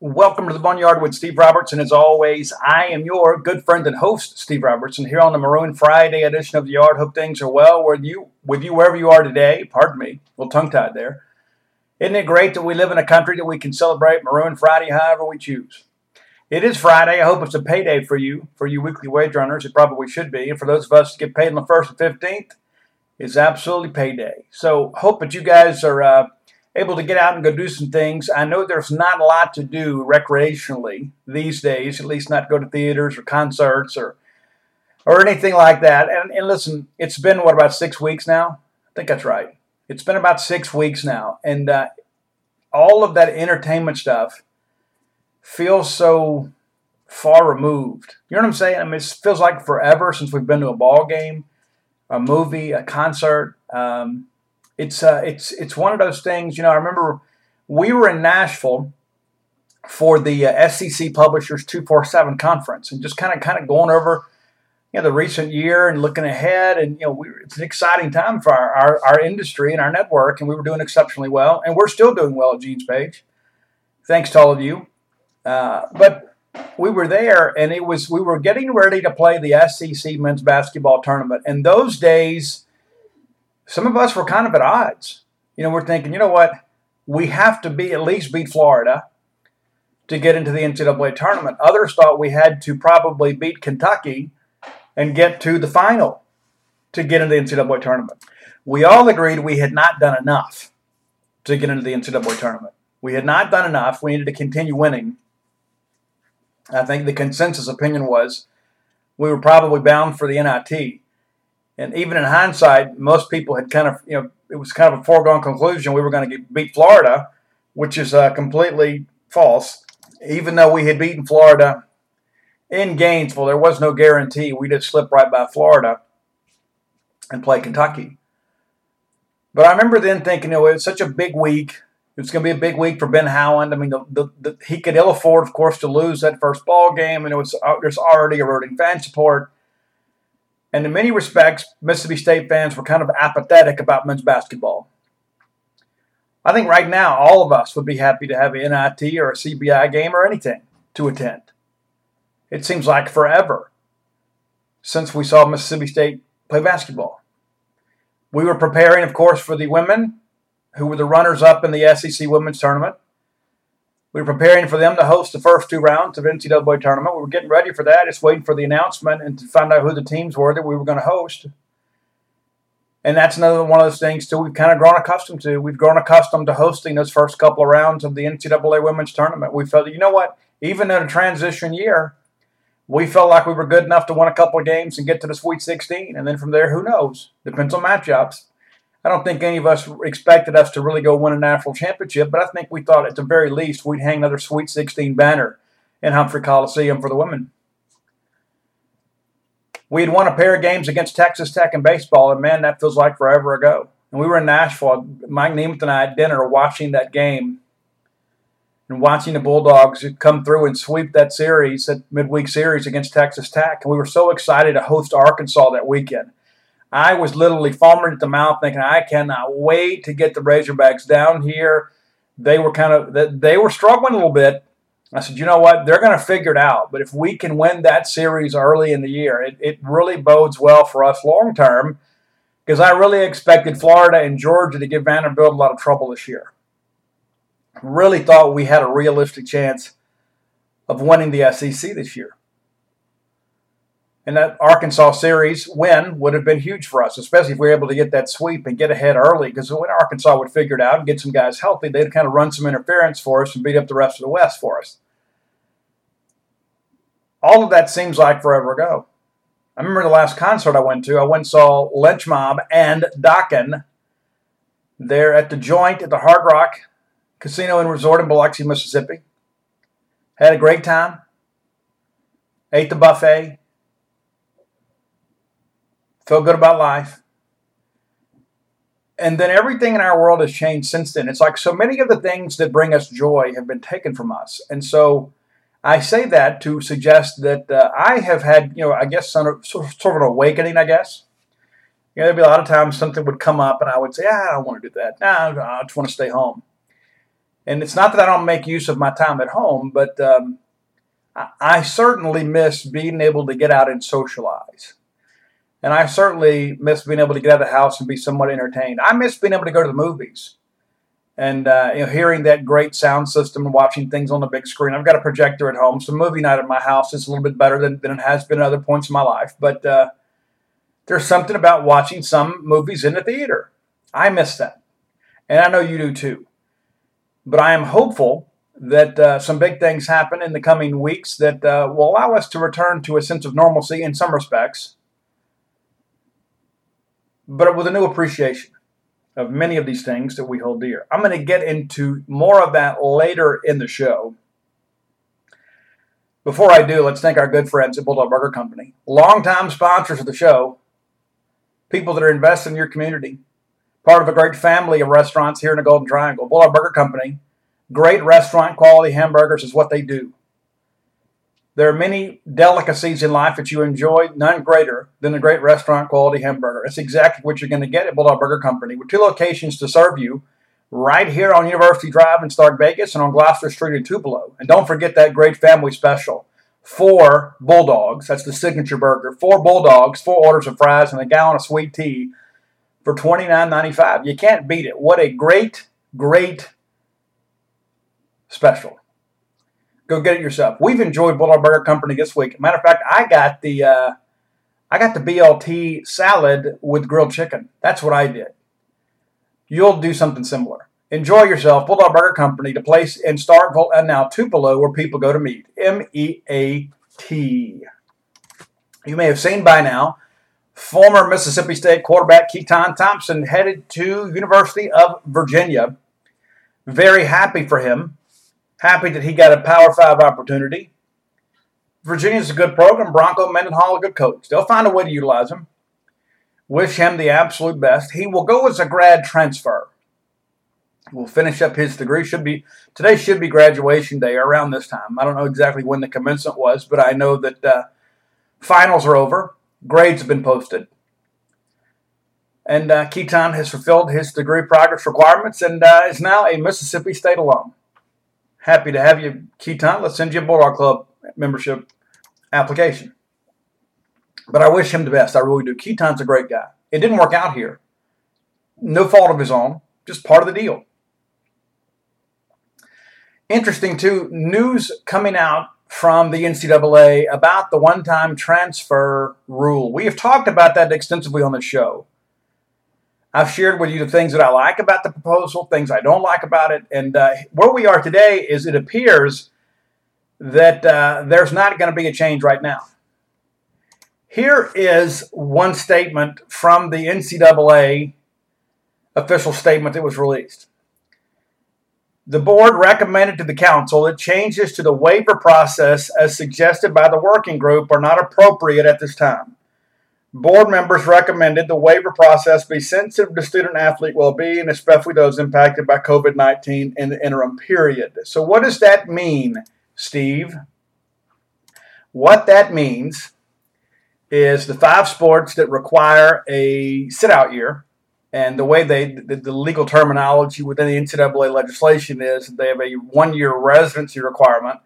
Welcome to the Boneyard with Steve Robertson. As always, I am your good friend and host, Steve Robertson, here on the Maroon Friday edition of the Yard. Hope things are well with you, with you wherever you are today. Pardon me, a little tongue tied there. Isn't it great that we live in a country that we can celebrate Maroon Friday however we choose? It is Friday. I hope it's a payday for you, for you weekly wage runners. It probably should be. And for those of us that get paid on the 1st and 15th, it's absolutely payday. So hope that you guys are. Uh, able to get out and go do some things. I know there's not a lot to do recreationally these days, at least not go to theaters or concerts or or anything like that. And, and listen, it's been what about six weeks now? I think that's right. It's been about six weeks now, and uh, all of that entertainment stuff feels so far removed. You know what I'm saying? I mean, it feels like forever since we've been to a ball game, a movie, a concert. Um, it's uh, it's it's one of those things. You know, I remember we were in Nashville for the uh, SEC Publishers 247 conference and just kind of kind of going over you know the recent year and looking ahead and you know we, it's an exciting time for our, our, our, industry and our network and we were doing exceptionally well and we're still doing well at Gene's Page thanks to all of you uh, but we were there and it was we were getting ready to play the SEC men's basketball tournament and those days some of us were kind of at odds. You know, we're thinking, you know what? We have to be at least beat Florida to get into the NCAA tournament. Others thought we had to probably beat Kentucky and get to the final to get into the NCAA tournament. We all agreed we had not done enough to get into the NCAA tournament. We had not done enough. We needed to continue winning. I think the consensus opinion was we were probably bound for the NIT. And even in hindsight, most people had kind of, you know, it was kind of a foregone conclusion we were going to beat Florida, which is uh, completely false. Even though we had beaten Florida in Gainesville, there was no guarantee. We did slip right by Florida and play Kentucky. But I remember then thinking, you know, it was such a big week. It's going to be a big week for Ben Howland. I mean, the, the, the, he could ill afford, of course, to lose that first ball game, and it was uh, there's already eroding fan support. And in many respects, Mississippi State fans were kind of apathetic about men's basketball. I think right now, all of us would be happy to have an NIT or a CBI game or anything to attend. It seems like forever since we saw Mississippi State play basketball. We were preparing, of course, for the women who were the runners up in the SEC women's tournament. We were preparing for them to host the first two rounds of the NCAA tournament. We were getting ready for that, just waiting for the announcement and to find out who the teams were that we were going to host. And that's another one of those things too we've kind of grown accustomed to. We've grown accustomed to hosting those first couple of rounds of the NCAA women's tournament. We felt, you know what, even in a transition year, we felt like we were good enough to win a couple of games and get to the Sweet 16. And then from there, who knows? Depends on matchups. I don't think any of us expected us to really go win a national championship, but I think we thought at the very least we'd hang another Sweet 16 banner in Humphrey Coliseum for the women. We had won a pair of games against Texas Tech in baseball, and man, that feels like forever ago. And we were in Nashville. Mike Nemeth and I at dinner watching that game and watching the Bulldogs come through and sweep that series, that midweek series against Texas Tech. And we were so excited to host Arkansas that weekend. I was literally foaming at the mouth, thinking, I cannot wait to get the Razorbacks down here. They were kind of they were struggling a little bit. I said, you know what? They're going to figure it out. But if we can win that series early in the year, it, it really bodes well for us long term. Because I really expected Florida and Georgia to give Vanderbilt a lot of trouble this year. Really thought we had a realistic chance of winning the SEC this year and that Arkansas series win would have been huge for us, especially if we were able to get that sweep and get ahead early. Because when Arkansas would figure it out and get some guys healthy, they'd kind of run some interference for us and beat up the rest of the West for us. All of that seems like forever ago. I remember the last concert I went to. I went saw Lynch Mob and Dokken there at the Joint at the Hard Rock Casino and Resort in Biloxi, Mississippi. Had a great time. Ate the buffet feel good about life. And then everything in our world has changed since then. It's like so many of the things that bring us joy have been taken from us. And so I say that to suggest that uh, I have had, you know, I guess sort of, sort of an awakening, I guess. You know, there'd be a lot of times something would come up and I would say, ah, I don't want to do that. Nah, I just want to stay home. And it's not that I don't make use of my time at home, but um, I, I certainly miss being able to get out and socialize. And I certainly miss being able to get out of the house and be somewhat entertained. I miss being able to go to the movies and uh, you know, hearing that great sound system and watching things on the big screen. I've got a projector at home, so movie night at my house is a little bit better than, than it has been at other points in my life. But uh, there's something about watching some movies in the theater. I miss that. And I know you do too. But I am hopeful that uh, some big things happen in the coming weeks that uh, will allow us to return to a sense of normalcy in some respects, but with a new appreciation of many of these things that we hold dear. I'm going to get into more of that later in the show. Before I do, let's thank our good friends at Bulldog Burger Company, longtime sponsors of the show, people that are invested in your community, part of a great family of restaurants here in the Golden Triangle. Bulldog Burger Company, great restaurant quality hamburgers is what they do. There are many delicacies in life that you enjoy, none greater than a great restaurant quality hamburger. It's exactly what you're going to get at Bulldog Burger Company with two locations to serve you right here on University Drive in Stark Vegas and on Gloster Street in Tupelo. And don't forget that great family special. Four Bulldogs, that's the signature burger. Four Bulldogs, four orders of fries, and a gallon of sweet tea for $29.95. You can't beat it. What a great, great special. Go get it yourself. We've enjoyed Bulldog Burger Company this week. Matter of fact, I got the uh, I got the BLT salad with grilled chicken. That's what I did. You'll do something similar. Enjoy yourself. Bulldog Burger Company, the place in Starkville and now Tupelo where people go to meet. M E A T. You may have seen by now, former Mississippi State quarterback Keytaon Thompson headed to University of Virginia. Very happy for him. Happy that he got a Power Five opportunity. Virginia's a good program. Bronco Mendenhall, a good coach. They'll find a way to utilize him. Wish him the absolute best. He will go as a grad transfer. Will finish up his degree. Should be today. Should be graduation day around this time. I don't know exactly when the commencement was, but I know that uh, finals are over. Grades have been posted, and uh, Keytaon has fulfilled his degree progress requirements and uh, is now a Mississippi State alum happy to have you, Keytaon. Let's send you a Bulldog Club membership application. But I wish him the best. I really do. Keytaon's a great guy. It didn't work out here. No fault of his own, just part of the deal. Interesting, too, news coming out from the NCAA about the one time transfer rule. We have talked about that extensively on the show. I've shared with you the things that I like about the proposal, things I don't like about it, and uh, where we are today is it appears that uh, there's not going to be a change right now. Here is one statement from the NCAA official statement that was released. The board recommended to the council that changes to the waiver process as suggested by the working group are not appropriate at this time. Board members recommended the waiver process be sensitive to student athlete well being, especially those impacted by COVID 19 in the interim period. So, what does that mean, Steve? What that means is the five sports that require a sit out year, and the way they, the, the legal terminology within the NCAA legislation is they have a one year residency requirement.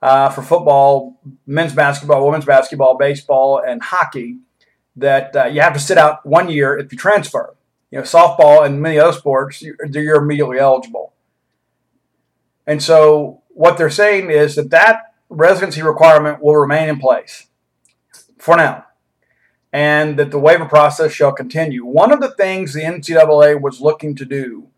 Uh, for football, men's basketball, women's basketball, baseball, and hockey that uh, you have to sit out one year if you transfer. You know, softball and many other sports, you're, you're immediately eligible. And so what they're saying is that that residency requirement will remain in place for now, and that the waiver process shall continue. One of the things the NCAA was looking to do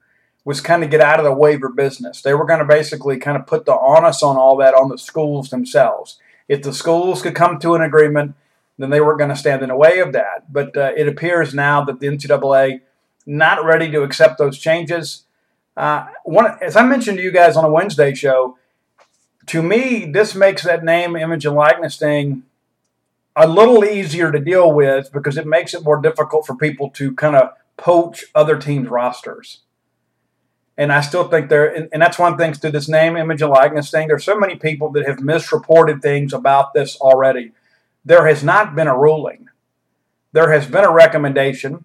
was kind of get out of the waiver business. They were going to basically kind of put the onus on all that on the schools themselves. If the schools could come to an agreement then they weren't going to stand in the way of that. But uh, it appears now that the NCAA not ready to accept those changes. Uh, one, as I mentioned to you guys on a Wednesday show, to me, this makes that name, image, and likeness thing a little easier to deal with because it makes it more difficult for people to kind of poach other teams' rosters. And I still think there, and, and that's one thing to this name, image, and likeness thing. There's so many people that have misreported things about this already there has not been a ruling. There has been a recommendation.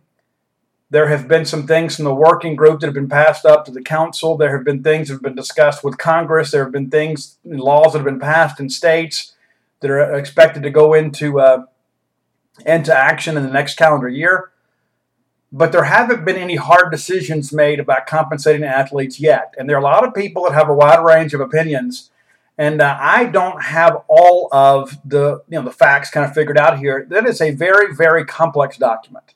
There have been some things from the working group that have been passed up to the council. There have been things that have been discussed with Congress. There have been things, laws that have been passed in states that are expected to go into uh, into action in the next calendar year. But there haven't been any hard decisions made about compensating athletes yet. And there are a lot of people that have a wide range of opinions. And uh, I don't have all of the you know the facts kind of figured out here. That is a very very complex document,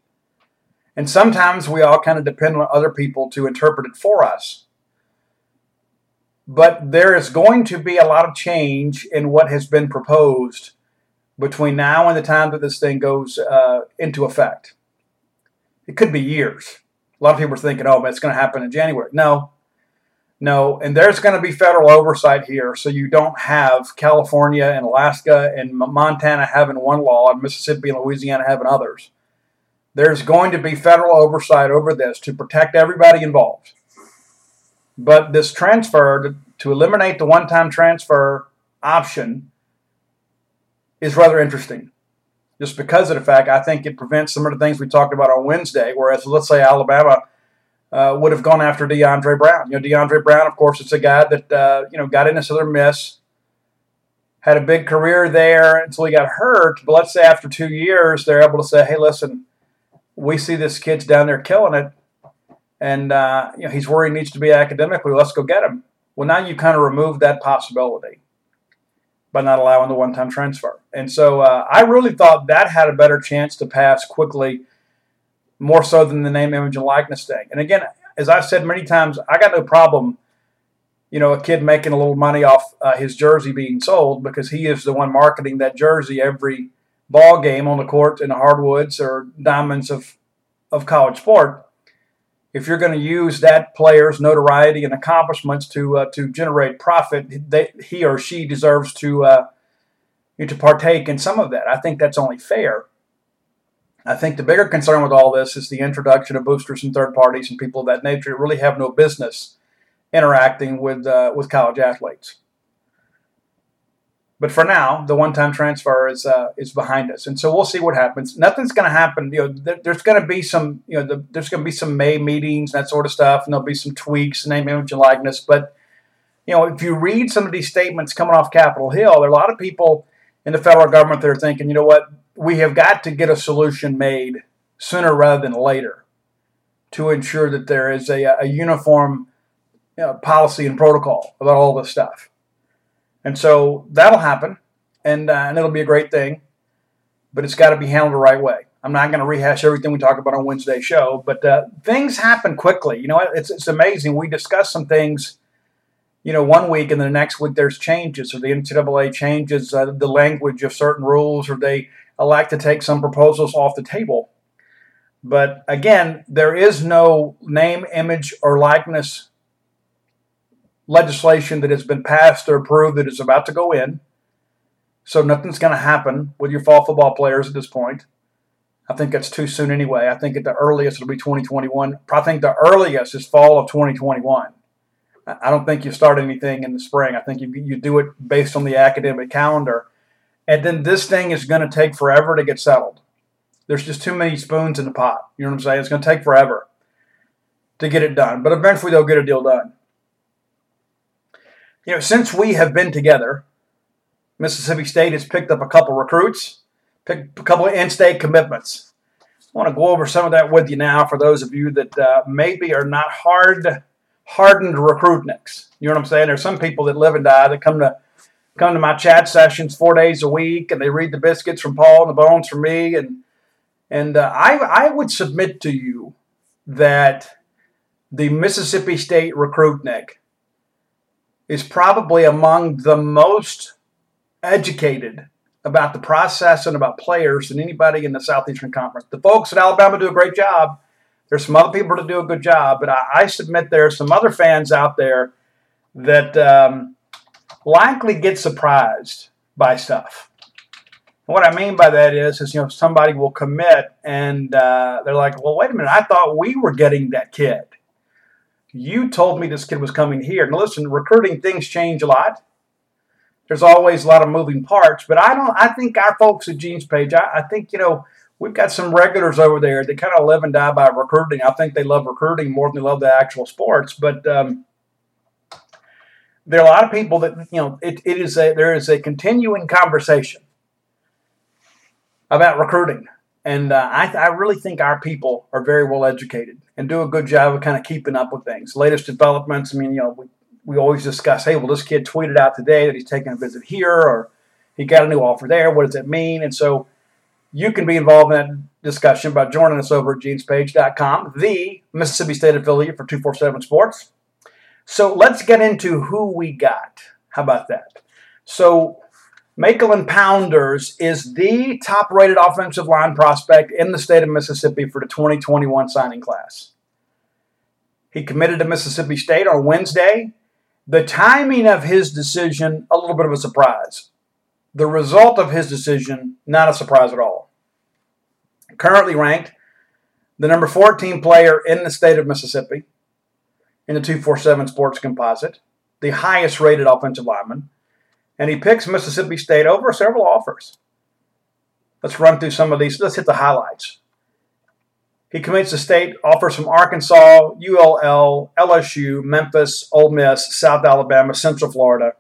and sometimes we all kind of depend on other people to interpret it for us. But there is going to be a lot of change in what has been proposed between now and the time that this thing goes uh, into effect. It could be years. A lot of people are thinking, oh, but it's going to happen in January. No, no. And there's going to be federal oversight here. So you don't have California and Alaska and Montana having one law and Mississippi and Louisiana having others. There's going to be federal oversight over this to protect everybody involved. But this transfer, to, eliminate the one time transfer option, is rather interesting just because of the fact I think it prevents some of the things we talked about on Wednesday. Whereas, let's say Alabama uh, would have gone after DeAndre Brown. You know, DeAndre Brown, of course, it's a guy that uh, you know got into Southern Miss, had a big career there until he got hurt. But let's say after two years, they're able to say, "Hey, listen, we see this kid's down there killing it, and uh, you know he's where he needs to be academically. Let's go get him." Well, now you kind of remove that possibility by not allowing the one time transfer. And so uh, I really thought that had a better chance to pass quickly, more so than the name, image, and likeness thing. And again, as I've said many times, I got no problem, you know, a kid making a little money off uh, his jersey being sold because he is the one marketing that jersey every ball game on the court in the hardwoods or diamonds of, of college sport if you're going to use that player's notoriety and accomplishments to uh, to generate profit, they, he or she deserves to uh, to partake in some of that. I think that's only fair. I think the bigger concern with all this is the introduction of boosters and third parties and people of that nature really have no business interacting with uh, with college athletes. But for now, the one-time transfer is uh, is behind us, and so we'll see what happens. Nothing's going to happen. You know, there's going to be some, you know, the, there's going to be some May meetings, and that sort of stuff, and there'll be some tweaks, name, image, and likeness. But you know, if you read some of these statements coming off Capitol Hill, there are a lot of people in the federal government that are thinking, you know what, we have got to get a solution made sooner rather than later to ensure that there is a, a uniform you know, policy and protocol about all this stuff. And so that'll happen, and, uh, and it'll be a great thing, but it's got to be handled the right way. I'm not going to rehash everything we talked about on Wednesday's show, but uh, things happen quickly. You know, it's, it's amazing. We discuss some things, you know, one week, and the next week there's changes, or the NCAA changes uh, the language of certain rules, or they elect to take some proposals off the table. But again, there is no name, image, or likeness legislation that has been passed or approved that is about to go in. So nothing's going to happen with your fall football players at this point. I think that's too soon anyway. I think at the earliest it'll be 2021. I think the earliest is fall of 2021. I don't think you start anything in the spring. I think you, you do it based on the academic calendar. And then this thing is going to take forever to get settled. There's just too many spoons in the pot. You know what I'm saying? It's going to take forever to get it done. But eventually they'll get a deal done you know, since we have been together, Mississippi State has picked up a couple recruits, picked a couple of in-state commitments. I want to go over some of that with you now for those of you that uh, maybe are not hard, hardened recruitniks. You know what I'm saying? There's some people that live and die that come to come to my chat sessions four days a week, and they read the biscuits from Paul and the bones from me, and and uh, I I would submit to you that the Mississippi State recruitnik is probably among the most educated about the process and about players than anybody in the Southeastern Conference. The folks at Alabama do a great job. There's some other people that do a good job, but I, I submit there are some other fans out there that um, likely get surprised by stuff. what I mean by that is, is you know, somebody will commit and uh, they're like, "Well, wait a minute, I thought we were getting that kid." You told me this kid was coming here. Now listen, recruiting things change a lot. There's always a lot of moving parts, but I don't. I think our folks at Gene's Page. I, I think you know we've got some regulars over there that kind of live and die by recruiting. I think they love recruiting more than they love the actual sports, but um, there are a lot of people that you know it, it is a there is a continuing conversation about recruiting, and uh, I, I really think our people are very well educated and do a good job of kind of keeping up with things, latest developments. I mean, you know, we, we always discuss, hey, well, this kid tweeted out today that he's taking a visit here, or he got a new offer there. What does that mean? And so you can be involved in that discussion by joining us over at genespage.com, the Mississippi State affiliate for 247 Sports. So let's get into who we got. How about that? So Macalin Pounders is the top rated offensive line prospect in the state of Mississippi for the 2021 signing class. He committed to Mississippi State on Wednesday. The timing of his decision, a little bit of a surprise. The result of his decision, not a surprise at all. Currently ranked the number 14 player in the state of Mississippi in the 247 Sports Composite, the highest rated offensive lineman, and he picks Mississippi State over several offers. Let's run through some of these. Let's hit the highlights. He commits to state, offers from Arkansas, ULL, LSU, Memphis, Ole Miss, South Alabama, Central Florida.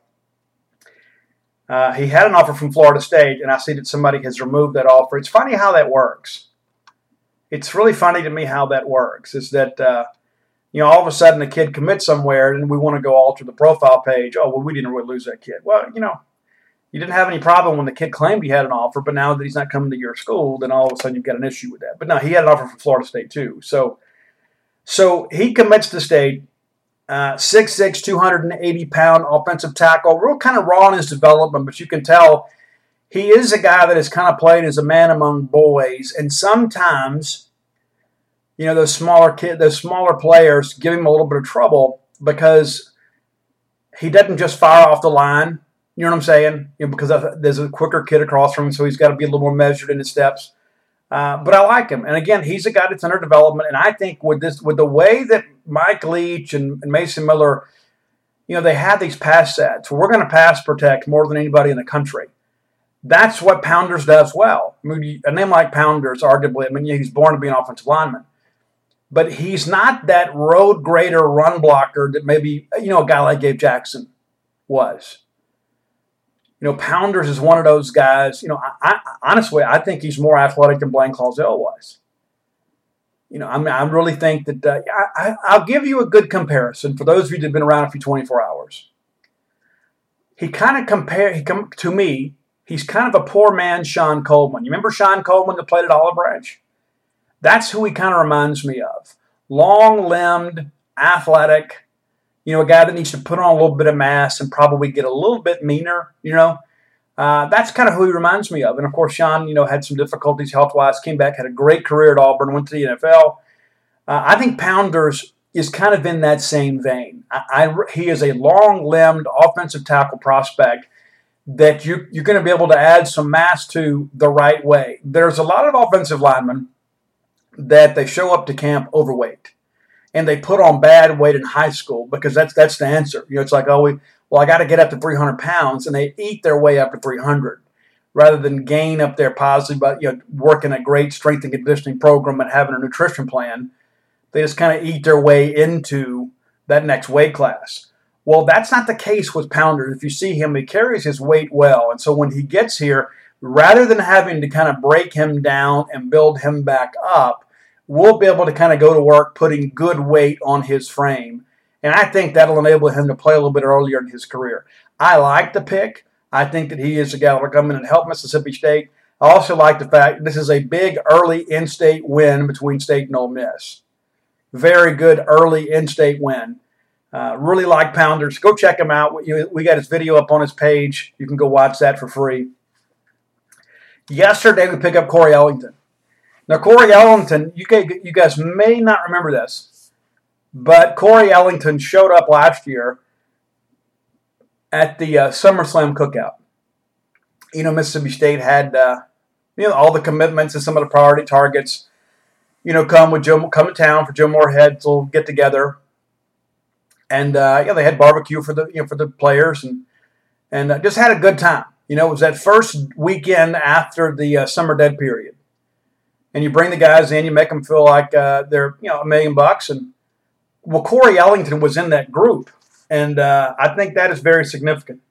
Uh, he had an offer from Florida State, and I see that somebody has removed that offer. It's funny how that works. It's really funny to me how that works. Is that uh, you know, all of a sudden a kid commits somewhere and we want to go alter the profile page. Oh, well, we didn't really lose that kid. Well, you know, you didn't have any problem when the kid claimed he had an offer, but now that he's not coming to your school, then all of a sudden you've got an issue with that. But no, he had an offer from Florida State too. So, so he commits to state. Uh, 6'6", 280 pound offensive tackle, real kind of raw in his development, but you can tell he is a guy that is kind of played as a man among boys, and sometimes you know those smaller kid, those smaller players give him a little bit of trouble because he doesn't just fire off the line. You know what I'm saying? You know, because there's a quicker kid across from him, so he's got to be a little more measured in his steps. Uh, but I like him, and again, he's a guy that's under development. And I think with this, with the way that Mike Leach and, and Mason Miller, you know, they have these pass sets. We're going to pass protect more than anybody in the country. That's what Pounders does well. I mean, a name like Pounders, arguably, I mean, he's born to be an offensive lineman but he's not that road grader run blocker that maybe, you know, a guy like Gabe Jackson was. You know, Pounders is one of those guys, you know, I, I honestly, I think he's more athletic than Blaine Clausell was. You know, I mean, I really think that uh, I, I'll give you a good comparison for those of you that have been around for 24 hours. He kind of compare he come to me. He's kind of a poor man, Shon Coleman. You remember Shon Coleman that played at Olive Branch? That's who he kind of reminds me of. Long limbed, athletic, you know, a guy that needs to put on a little bit of mass and probably get a little bit meaner, you know. Uh, that's kind of who he reminds me of. And of course, Shon, you know, had some difficulties health wise, came back, had a great career at Auburn, went to the NFL. Uh, I think Pounders is kind of in that same vein. I, I, he is a long limbed offensive tackle prospect that you, you're going to be able to add some mass to the right way. There's a lot of offensive linemen that they show up to camp overweight and they put on bad weight in high school because that's that's the answer. You know, it's like, oh, we, well, I got to get up to 300 pounds, and they eat their way up to 300 rather than gain up their positive, but you know, working a great strength and conditioning program and having a nutrition plan. They just kind of eat their way into that next weight class. Well, that's not the case with Pounder. If you see him, he carries his weight well, and so when he gets here, rather than having to kind of break him down and build him back up, we'll be able to kind of go to work putting good weight on his frame. And I think that'll enable him to play a little bit earlier in his career. I like the pick. I think that he is a guy that will come in and help Mississippi State. I also like the fact this is a big early in-state win between State and Ole Miss. Very good early in-state win. Uh, really like Pounders. Go check him out. We got his video up on his page. You can go watch that for free. Yesterday, we picked up Corey Ellington. Now, Corey Ellington, you guys, you guys may not remember this, but Corey Ellington showed up last year at the uh, SummerSlam cookout. You know, Mississippi State had uh, you know all the commitments and some of the priority targets. You know, come with Joe, come to town for Joe Moorhead to get together, and uh, yeah, they had barbecue for the you know for the players and and uh, just had a good time. You know, it was that first weekend after the uh, summer dead period. and you bring the guys in, you make them feel like uh, they're you know a million bucks. And well, Corey Ellington was in that group, and uh, I think that is very significant.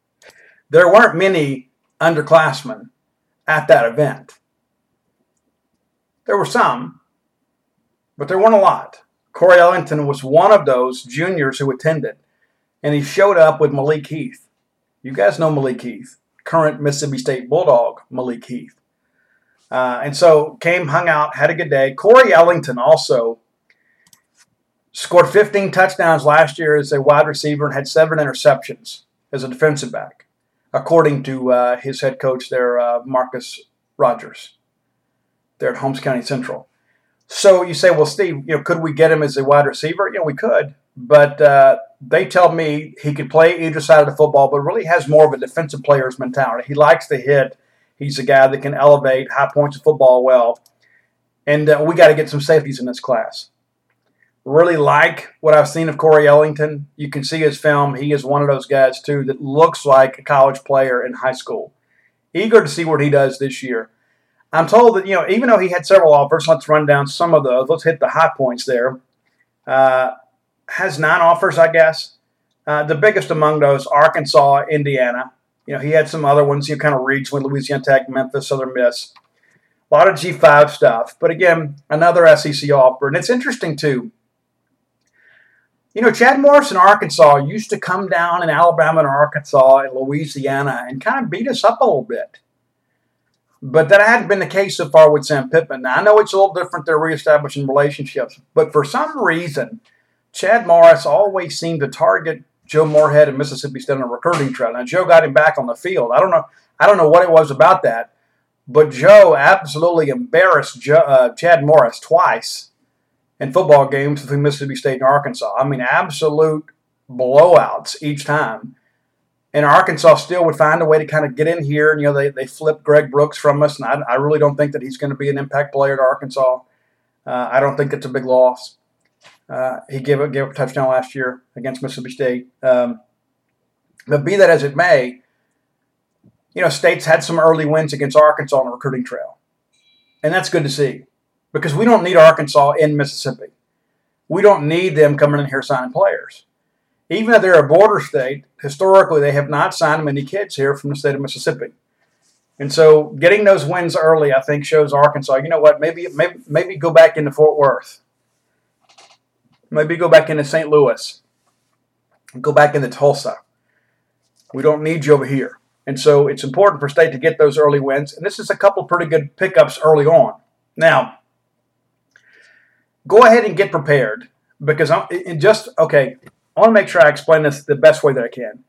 There weren't many underclassmen at that event. There were some, but there weren't a lot. Corey Ellington was one of those juniors who attended, and he showed up with Malik Heath. You guys know Malik Heath, current Mississippi State Bulldog Malik Heath. Uh, and so came, hung out, had a good day. Corey Ellington also scored 15 touchdowns last year as a wide receiver and had seven interceptions as a defensive back, according to uh, his head coach there, uh, Marcus Rogers, there at Holmes County Central. So you say, well, Steve, you know, could we get him as a wide receiver? Yeah, we could, but uh, they tell me he could play either side of the football, but really has more of a defensive player's mentality. He likes to hit He's a guy that can elevate high points of football well. And uh, we got to get some safeties in this class. Really like what I've seen of Corey Ellington. You can see his film. He is one of those guys, too, that looks like a college player in high school. Eager to see what he does this year. I'm told that, you know, even though he had several offers, let's run down some of those. Let's hit the high points there. Uh, has nine offers, I guess. Uh, the biggest among those, Arkansas, Indiana. You know, he had some other ones, you know, kind of reached with Louisiana Tech, Memphis, Southern Miss. A lot of G5 stuff. But again, another SEC offer. And it's interesting, too. You know, Chad Morris in Arkansas used to come down in Alabama and Arkansas and Louisiana and kind of beat us up a little bit. But that hadn't been the case so far with Sam Pittman. Now, I know it's a little different. They're reestablishing relationships. But for some reason, Chad Morris always seemed to target Joe Moorhead and Mississippi State on a recruiting trail. Now Joe got him back on the field. I don't know. I don't know what it was about that, but Joe absolutely embarrassed Joe, uh, Chad Morris twice in football games between Mississippi State and Arkansas. I mean, absolute blowouts each time. And Arkansas still would find a way to kind of get in here. And, you know, they, they flipped Greg Brooks from us. And I, I really don't think that he's going to be an impact player at Arkansas. Uh, I don't think it's a big loss. Uh, he gave, a, gave up a touchdown last year against Mississippi State. Um, but be that as it may, you know, State's had some early wins against Arkansas on the recruiting trail. And that's good to see because we don't need Arkansas in Mississippi. We don't need them coming in here signing players. Even though they're a border state, historically they have not signed many kids here from the state of Mississippi. And so getting those wins early, I think, shows Arkansas, you know what, maybe maybe maybe go back into Fort Worth Maybe go back into St. Louis. Go back into Tulsa. We don't need you over here. And so it's important for State to get those early wins. And this is a couple pretty good pickups early on. Now, go ahead and get prepared because I'm just, okay, I want to make sure I explain this the best way that I can.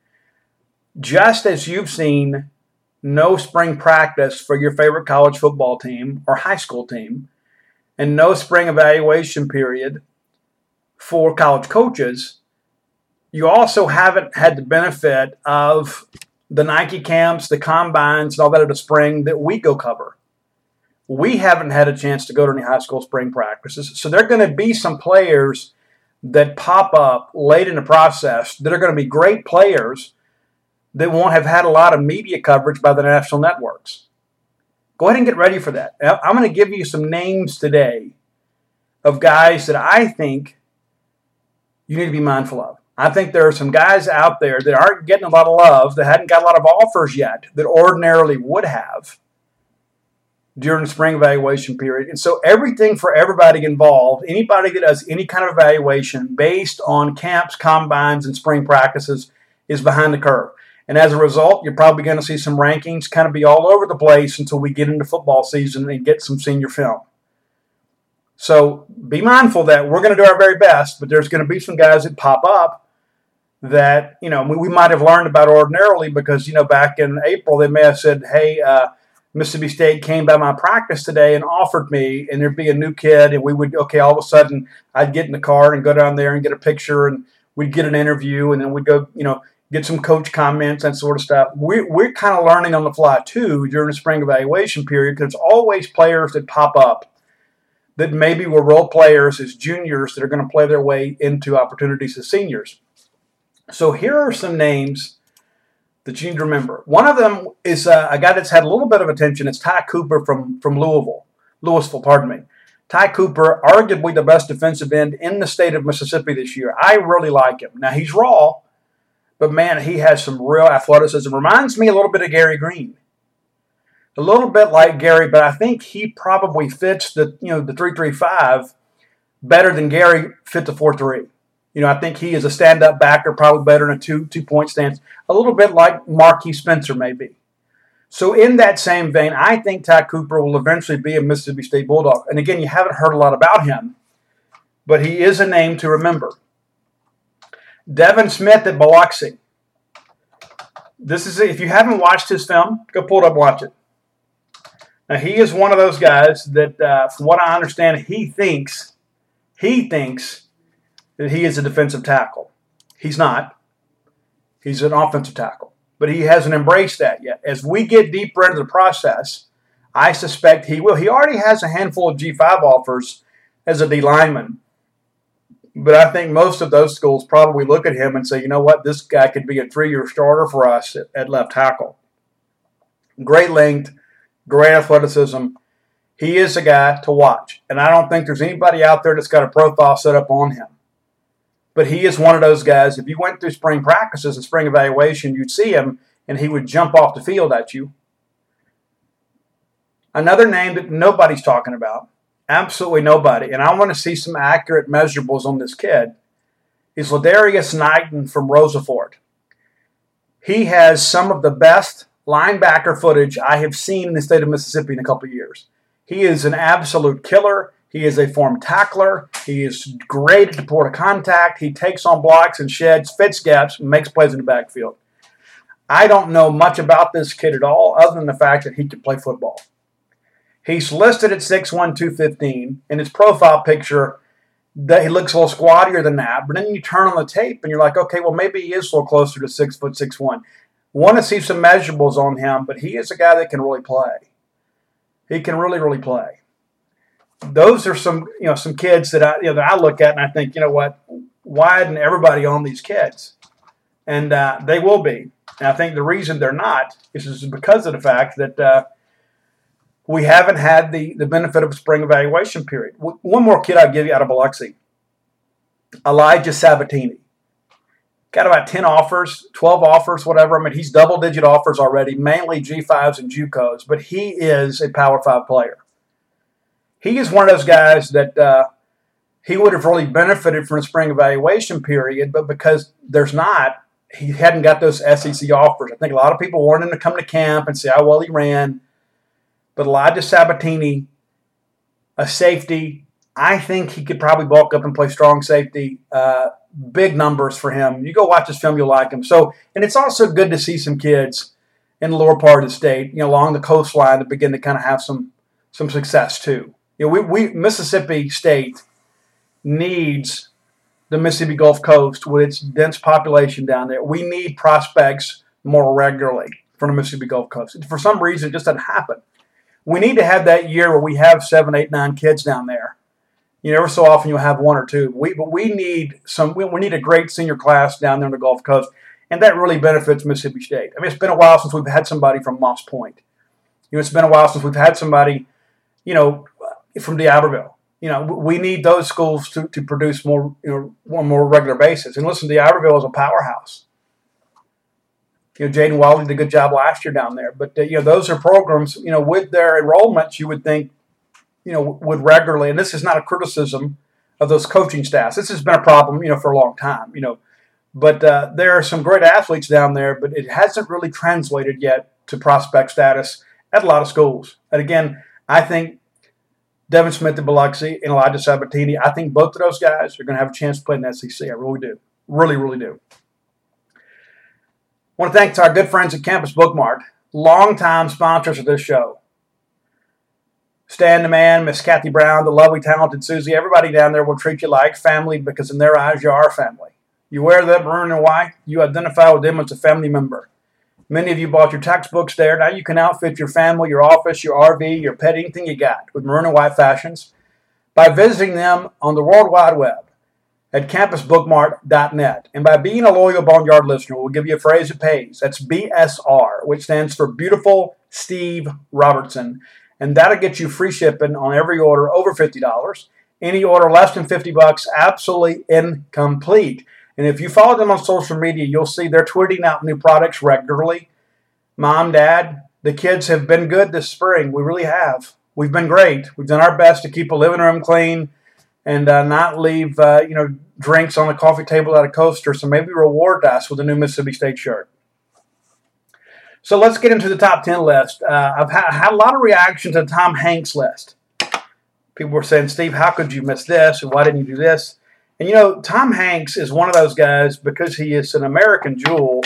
Just as you've seen no spring practice for your favorite college football team or high school team, and no spring evaluation period for college coaches, you also haven't had the benefit of the Nike camps, the combines, and all that of the spring that we go cover. We haven't had a chance to go to any high school spring practices. So there are going to be some players that pop up late in the process that are going to be great players that won't have had a lot of media coverage by the national networks. Go ahead and get ready for that. I'm going to give you some names today of guys that I think you need to be mindful of. I think there are some guys out there that aren't getting a lot of love, that hadn't got a lot of offers yet, that ordinarily would have during the spring evaluation period. And so everything for everybody involved, anybody that does any kind of evaluation based on camps, combines, and spring practices is behind the curve. And as a result, you're probably going to see some rankings kind of be all over the place until we get into football season and get some senior film. So be mindful that we're going to do our very best, but there's going to be some guys that pop up that you know we, we might have learned about ordinarily because you know back in April they may have said, "Hey, uh, Mississippi State came by my practice today and offered me, and there'd be a new kid, and we would okay. All of a sudden, I'd get in the car and go down there and get a picture, and we'd get an interview, and then we'd go, you know, get some coach comments and sort of stuff. We're, we're kind of learning on the fly too during the spring evaluation period because there's always players that pop up that maybe were role players as juniors that are going to play their way into opportunities as seniors. So here are some names that you need to remember. One of them is uh, a guy that's had a little bit of attention. It's Ty Cooper from, from Louisville. Louisville, pardon me. Ty Cooper, arguably the best defensive end in the state of Mississippi this year. I really like him. Now he's raw, but man, he has some real athleticism. Reminds me a little bit of Gary Green. A little bit like Gary, but I think he probably fits the you know the three three five better than Gary fit the four three. You know, I think he is a stand up backer, probably better in a two two point stance. A little bit like Marquis Spencer, maybe. So, in that same vein, I think Ty Cooper will eventually be a Mississippi State Bulldog. And again, you haven't heard a lot about him, but he is a name to remember. Devin Smith at Biloxi. This is if you haven't watched his film, go pull it up, watch it. Now he is one of those guys that, uh, from what I understand, he thinks he thinks that he is a defensive tackle. He's not. He's an offensive tackle, but he hasn't embraced that yet. As we get deeper into the process, I suspect he will. He already has a handful of G5 offers as a D lineman. But I think most of those schools probably look at him and say, you know what, this guy could be a three year starter for us at, at left tackle. Great length, great athleticism. He is a guy to watch. And I don't think there's anybody out there that's got a profile set up on him. But he is one of those guys. If you went through spring practices and spring evaluation, you'd see him and he would jump off the field at you. Another name that nobody's talking about absolutely nobody, and I want to see some accurate measurables on this kid, is Ladarius Knighton from Rosa Fort. He has some of the best linebacker footage I have seen in the state of Mississippi in a couple years. He is an absolute killer. He is a form tackler. He is great at the port of contact. He takes on blocks and sheds, fits gaps, and makes plays in the backfield. I don't know much about this kid at all, other than the fact that he can play football. He's listed at 6'1", 215. In his profile picture, that he looks a little squattier than that. But then you turn on the tape and you're like, okay, well maybe he is a little closer to six foot six one. Want to see some measurables on him, but he is a guy that can really play. He can really, really play. Those are some, you know, some kids that I, you know, that I look at and I think, you know what, why isn't everybody on these kids? And uh, they will be. And I think the reason they're not is because of the fact that. Uh, we haven't had the, the benefit of a spring evaluation period. One more kid I'll give you out of Biloxi Elijah Sabatini. Got about 10 offers, 12 offers, whatever. I mean, he's double digit offers already, mainly G5s and JUCOs, but he is a Power 5 player. He is one of those guys that uh, he would have really benefited from a spring evaluation period, but because there's not, he hadn't got those SEC offers. I think a lot of people wanted him to come to camp and see how well he ran but Elijah Sabatini, a safety, I think he could probably bulk up and play strong safety. Uh, big numbers for him. You go watch his film, you'll like him. So, and it's also good to see some kids in the lower part of the state, you know, along the coastline that begin to kind of have some some success too. You know, we, we Mississippi State needs the Mississippi Gulf Coast with its dense population down there. We need prospects more regularly from the Mississippi Gulf Coast. For some reason, it just doesn't happen we need to have that year where we have seven, eight, nine kids down there. You know, every so often you'll have one or two. We, but we need some. We, we need a great senior class down there on the Gulf Coast, and that really benefits Mississippi State. I mean, it's been a while since we've had somebody from Moss Point. You know, it's been a while since we've had somebody, you know, from D'Iberville. You know, we need those schools to, to produce more, you know, on more regular basis. And listen, D'Iberville is a powerhouse you know, Jaden Wally did a good job last year down there. But, uh, you know, those are programs, you know, with their enrollments, you would think, you know, would regularly, and this is not a criticism of those coaching staffs. This has been a problem, you know, for a long time, you know. But uh, there are some great athletes down there, but it hasn't really translated yet to prospect status at a lot of schools. And again, I think Devin Smith and Biloxi and Elijah Sabatini, I think both of those guys are going to have a chance to play in the SEC. I really do. Really, really do. I want to thank our good friends at Campus Bookmart, longtime sponsors of this show. Stan the man, Miss Kathy Brown, the lovely, talented Susie, everybody down there will treat you like family because in their eyes you are family. You wear that maroon and white, you identify with them as a family member. Many of you bought your textbooks there. Now you can outfit your family, your office, your RV, your pet, anything you got with maroon and white fashions by visiting them on the World Wide Web at campusbookmart.net. And by being a loyal Boneyard listener, we'll give you a phrase that pays. That's BSR, which stands for Beautiful Steve Robertson. And that'll get you free shipping on every order over $50. Any order less than 50 bucks, absolutely incomplete. And if you follow them on social media, you'll see they're tweeting out new products regularly. Mom, Dad, the kids have been good this spring. We really have. We've been great. We've done our best to keep a living room clean and uh, not leave uh, you know drinks on the coffee table at a coaster. So maybe reward us with a new Mississippi State shirt. So let's get into the top 10 list. Uh, I've had, had, a lot of reaction to Tom Hanks list. People were saying, Steve, how could you miss this? And why didn't you do this? And you know, Tom Hanks is one of those guys because he is an American jewel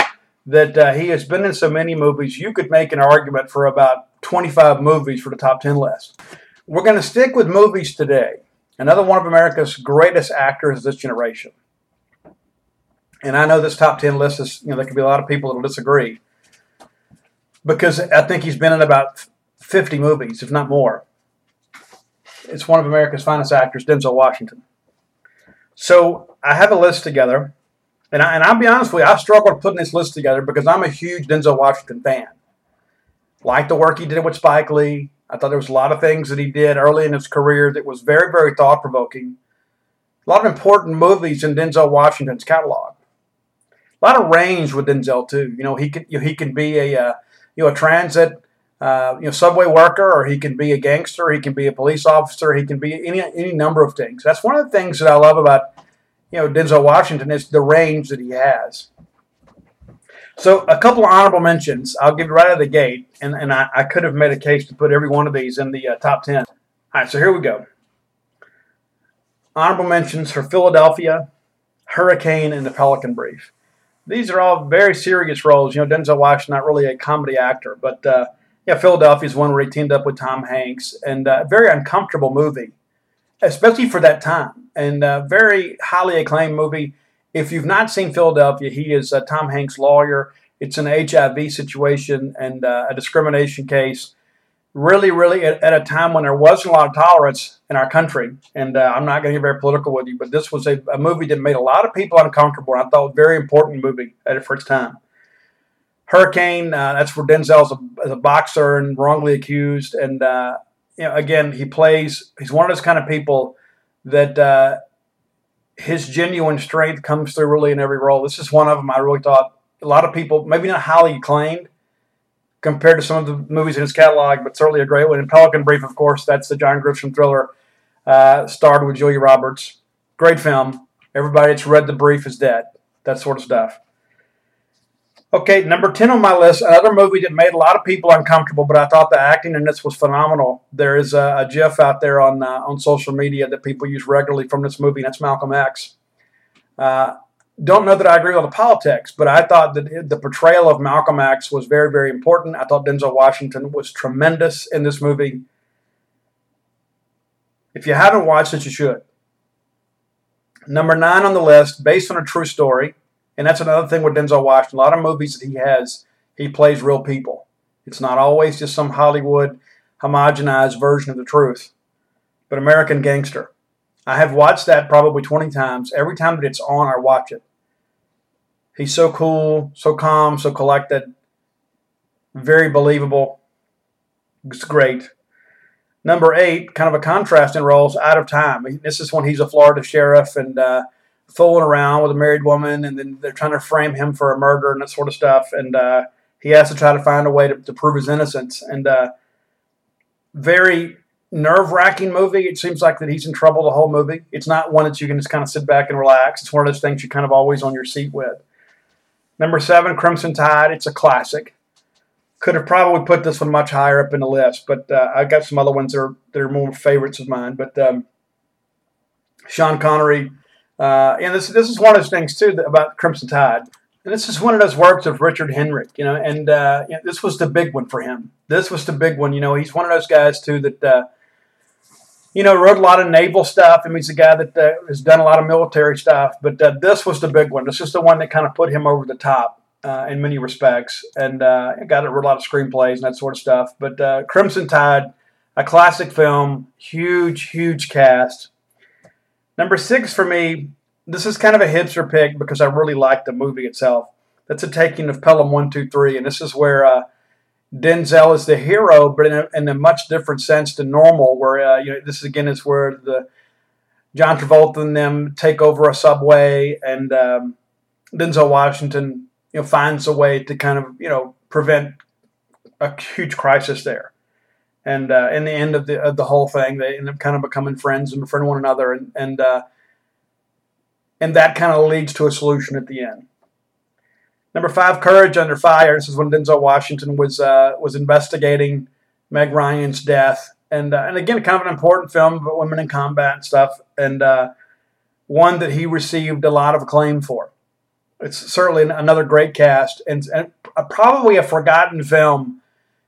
that uh, he has been in so many movies. You could make an argument for about 25 movies for the top 10 list. We're going to stick with movies today. Another one of America's greatest actors this generation. And I know this top 10 list is, you know, there could be a lot of people that will disagree because I think he's been in about 50 movies, if not more. It's one of America's finest actors, Denzel Washington. So I have a list together, and, I, and I'll be honest with you, I struggled putting this list together because I'm a huge Denzel Washington fan. Like the work he did with Spike Lee. I thought there was a lot of things that he did early in his career that was very, very thought provoking. A lot of important movies in Denzel Washington's catalog. A lot of range with Denzel too. You know, he can you know, he can be a uh, you know a transit uh, you know, subway worker, or he can be a gangster, he can be a police officer, he can be any any number of things. That's one of the things that I love about you know Denzel Washington is the range that he has. So a couple of honorable mentions. I'll give right out of the gate, and, and I, I could have made a case to put every one of these in the uh, top ten. All right, so here we go. Honorable mentions for Philadelphia, Hurricane, and the Pelican Brief. These are all very serious roles. You know, Denzel Washington not really a comedy actor, but uh, yeah, Philadelphia is one where he teamed up with Tom Hanks, and a uh, very uncomfortable movie, especially for that time, and uh, very highly acclaimed movie. If you've not seen Philadelphia, he is uh, Tom Hanks' lawyer. It's an HIV situation and uh, a discrimination case. Really, really, at, at, a time when there wasn't a lot of tolerance in our country, and uh, I'm not going to get very political with you, but this was a, a, movie that made a lot of people uncomfortable. And I thought a very important movie at it for its time. Hurricane, uh, that's where Denzel's a, a, boxer and wrongly accused. And, uh, you know, again, he plays, he's one of those kind of people that uh, his genuine strength comes through really in every role. This is one of them I really thought a lot of people, maybe not highly acclaimed compared to some of the movies in his catalog, but certainly a great one. And Pelican Brief, of course, that's the John Grisham thriller, uh, starred with Julia Roberts. Great film. Everybody that's read the brief is dead. That sort of stuff. Okay, number 10 on my list, another movie that made a lot of people uncomfortable, but I thought the acting in this was phenomenal. There is a, a GIF out there on, uh, on social media that people use regularly from this movie, and that's Malcolm X. Uh, don't know that I agree with the politics, but I thought that the portrayal of Malcolm X was very, very important. I thought Denzel Washington was tremendous in this movie. If you haven't watched it, you should. Number nine on the list, based on a true story, and that's another thing with Denzel Washington. A lot of movies that he has, he plays real people. It's not always just some Hollywood homogenized version of the truth. But American Gangster. I have watched that probably 20 times. Every time that it's on, I watch it. He's so cool, so calm, so collected, very believable. It's great. Number eight, kind of a contrast in roles, Out of Time. This is when he's a Florida sheriff and uh, fooling around with a married woman, and then they're trying to frame him for a murder and that sort of stuff. And uh, he has to try to find a way to, to prove his innocence. And uh, very nerve wracking movie. It seems like that he's in trouble the whole movie. It's not one that you can just kind of sit back and relax. It's one of those things you're kind of always on your seat with. Number seven, Crimson Tide. It's a classic. Could have probably put this one much higher up in the list, but uh, I got some other ones that are that are more favorites of mine. But um, Sean Connery uh, and this this is one of those things too about Crimson Tide. And this is one of those works of Richard Henry, you know, and uh, you know, this was the big one for him. This was the big one, you know. He's one of those guys too that, uh, you know, wrote a lot of naval stuff. I mean, he's a guy that uh, has done a lot of military stuff. But uh, this was the big one. This is the one that kind of put him over the top uh, in many respects, and uh, got a lot of screenplays and that sort of stuff. But Crimson Tide, a classic film, huge, huge cast. Number six for me, this is kind of a hipster pick because I really like the movie itself. That's a taking of Pelham 123, and this is where uh, Denzel is the hero, but in a, in a much different sense to normal. Where uh, you know this again is where the John Travolta and them take over a subway, and um, Denzel Washington you know finds a way to kind of you know prevent a huge crisis there. And uh, in the end of the of the whole thing, they end up kind of becoming friends and befriend one another, and and uh, and that kind of leads to a solution at the end. Number five, Courage Under Fire. This is when Denzel Washington was uh, was investigating Meg Ryan's death, and uh, and again, kind of an important film about women in combat and stuff, and uh, one that he received a lot of acclaim for. It's certainly another great cast, and, and probably a forgotten film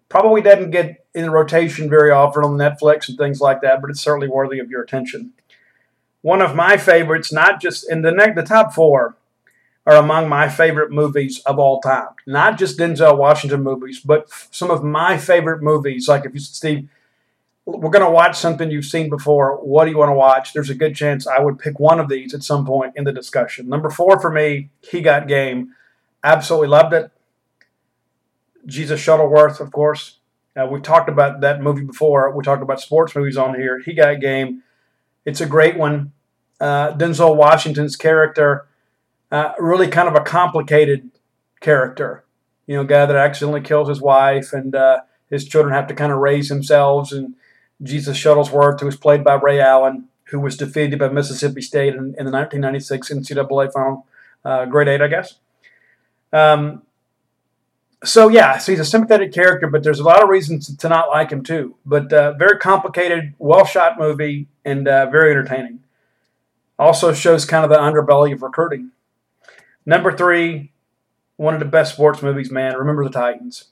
Probably doesn't get in rotation very often on Netflix and things like that, but it's certainly worthy of your attention. One of my favorites, not just in the the top four are among my favorite movies of all time. Not just Denzel Washington movies, but some of my favorite movies. Like if you, said, Steve, we're going to watch something you've seen before. What do you want to watch? There's a good chance I would pick one of these at some point in the discussion. Number four for me, He Got Game. Absolutely loved it. Jesus Shuttlesworth, of course. Uh, we talked about that movie before. We talked about sports movies on here. He got game. It's a great one. Uh, Denzel Washington's character, uh, really kind of a complicated character. You know, guy that accidentally kills his wife, and uh, his children have to kind of raise themselves. And Jesus Shuttlesworth, who was played by Ray Allen, who was defeated by Mississippi State in, in the 1996 NCAA final, uh, grade eight, I guess. Um, so yeah, so he's a sympathetic character, but there's a lot of reasons to not like him too. But uh, very complicated, well shot movie, and uh, very entertaining. Also shows kind of the underbelly of recruiting. Number three, one of the best sports movies, man. Remember the Titans.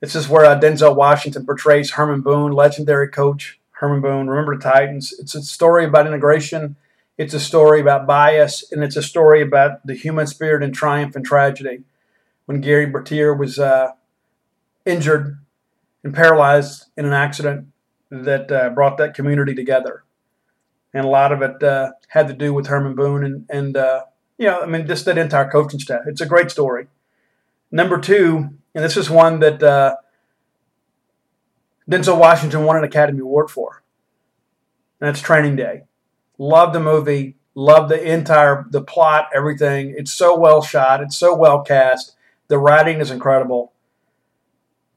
This is where uh, Denzel Washington portrays Herman Boone, legendary coach Herman Boone. Remember the Titans. It's a story about integration. It's a story about bias, and it's a story about the human spirit and triumph and tragedy when Gary Bertier was uh, injured and paralyzed in an accident that uh, brought that community together. And a lot of it uh, had to do with Herman Boone and, and uh, you know, I mean, just that entire coaching staff. It's a great story. Number two, and this is one that uh, Denzel Washington won an Academy Award for. And that's Training Day. Love the movie. Love the entire the plot, everything. It's so well shot. It's so well cast. The writing is incredible.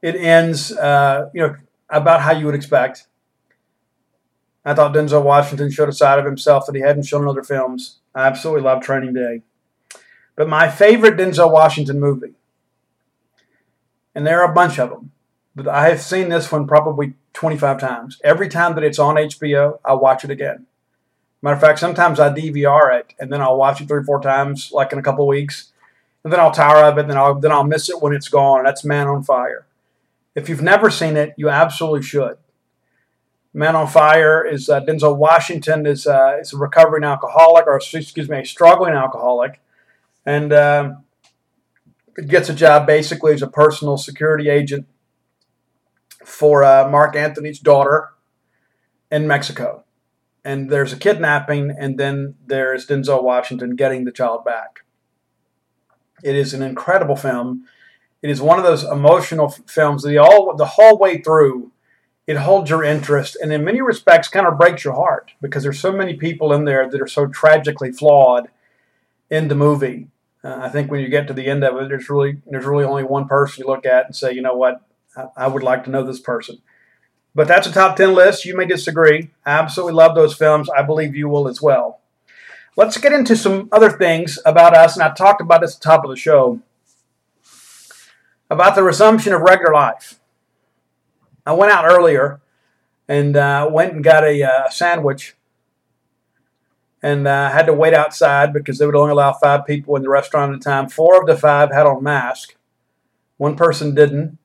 It ends, uh, you know, about how you would expect. I thought Denzel Washington showed a side of himself that he hadn't shown in other films. I absolutely love Training Day. But my favorite Denzel Washington movie, and there are a bunch of them, but I have seen this one probably 25 times. Every time that it's on HBO, I watch it again. Matter of fact, sometimes I DVR it and then I'll watch it three or four times, like in a couple weeks and then I'll tire of it, and then I'll then I'll miss it when it's gone. That's Man on Fire. If you've never seen it, you absolutely should. Man on Fire is uh, Denzel Washington is uh, is a recovering alcoholic, or excuse me, a struggling alcoholic, and uh, gets a job basically as a personal security agent for uh, Marc Anthony's daughter in Mexico. And there's a kidnapping, and then there's Denzel Washington getting the child back. It is an incredible film. It is one of those emotional films that all the whole way through it holds your interest and in many respects kind of breaks your heart because there's so many people in there that are so tragically flawed in the movie. Uh, I think when you get to the end of it, there's really there's really only one person you look at and say, you know what, I, I would like to know this person. But that's a top ten list. You may disagree. I absolutely love those films. I believe you will as well. Let's get into some other things about us, and I talked about this at the top of the show about the resumption of regular life. I went out earlier and uh, went and got a uh, sandwich and uh, had to wait outside because they would only allow five people in the restaurant at a time. Four of the five had on masks. One person didn't.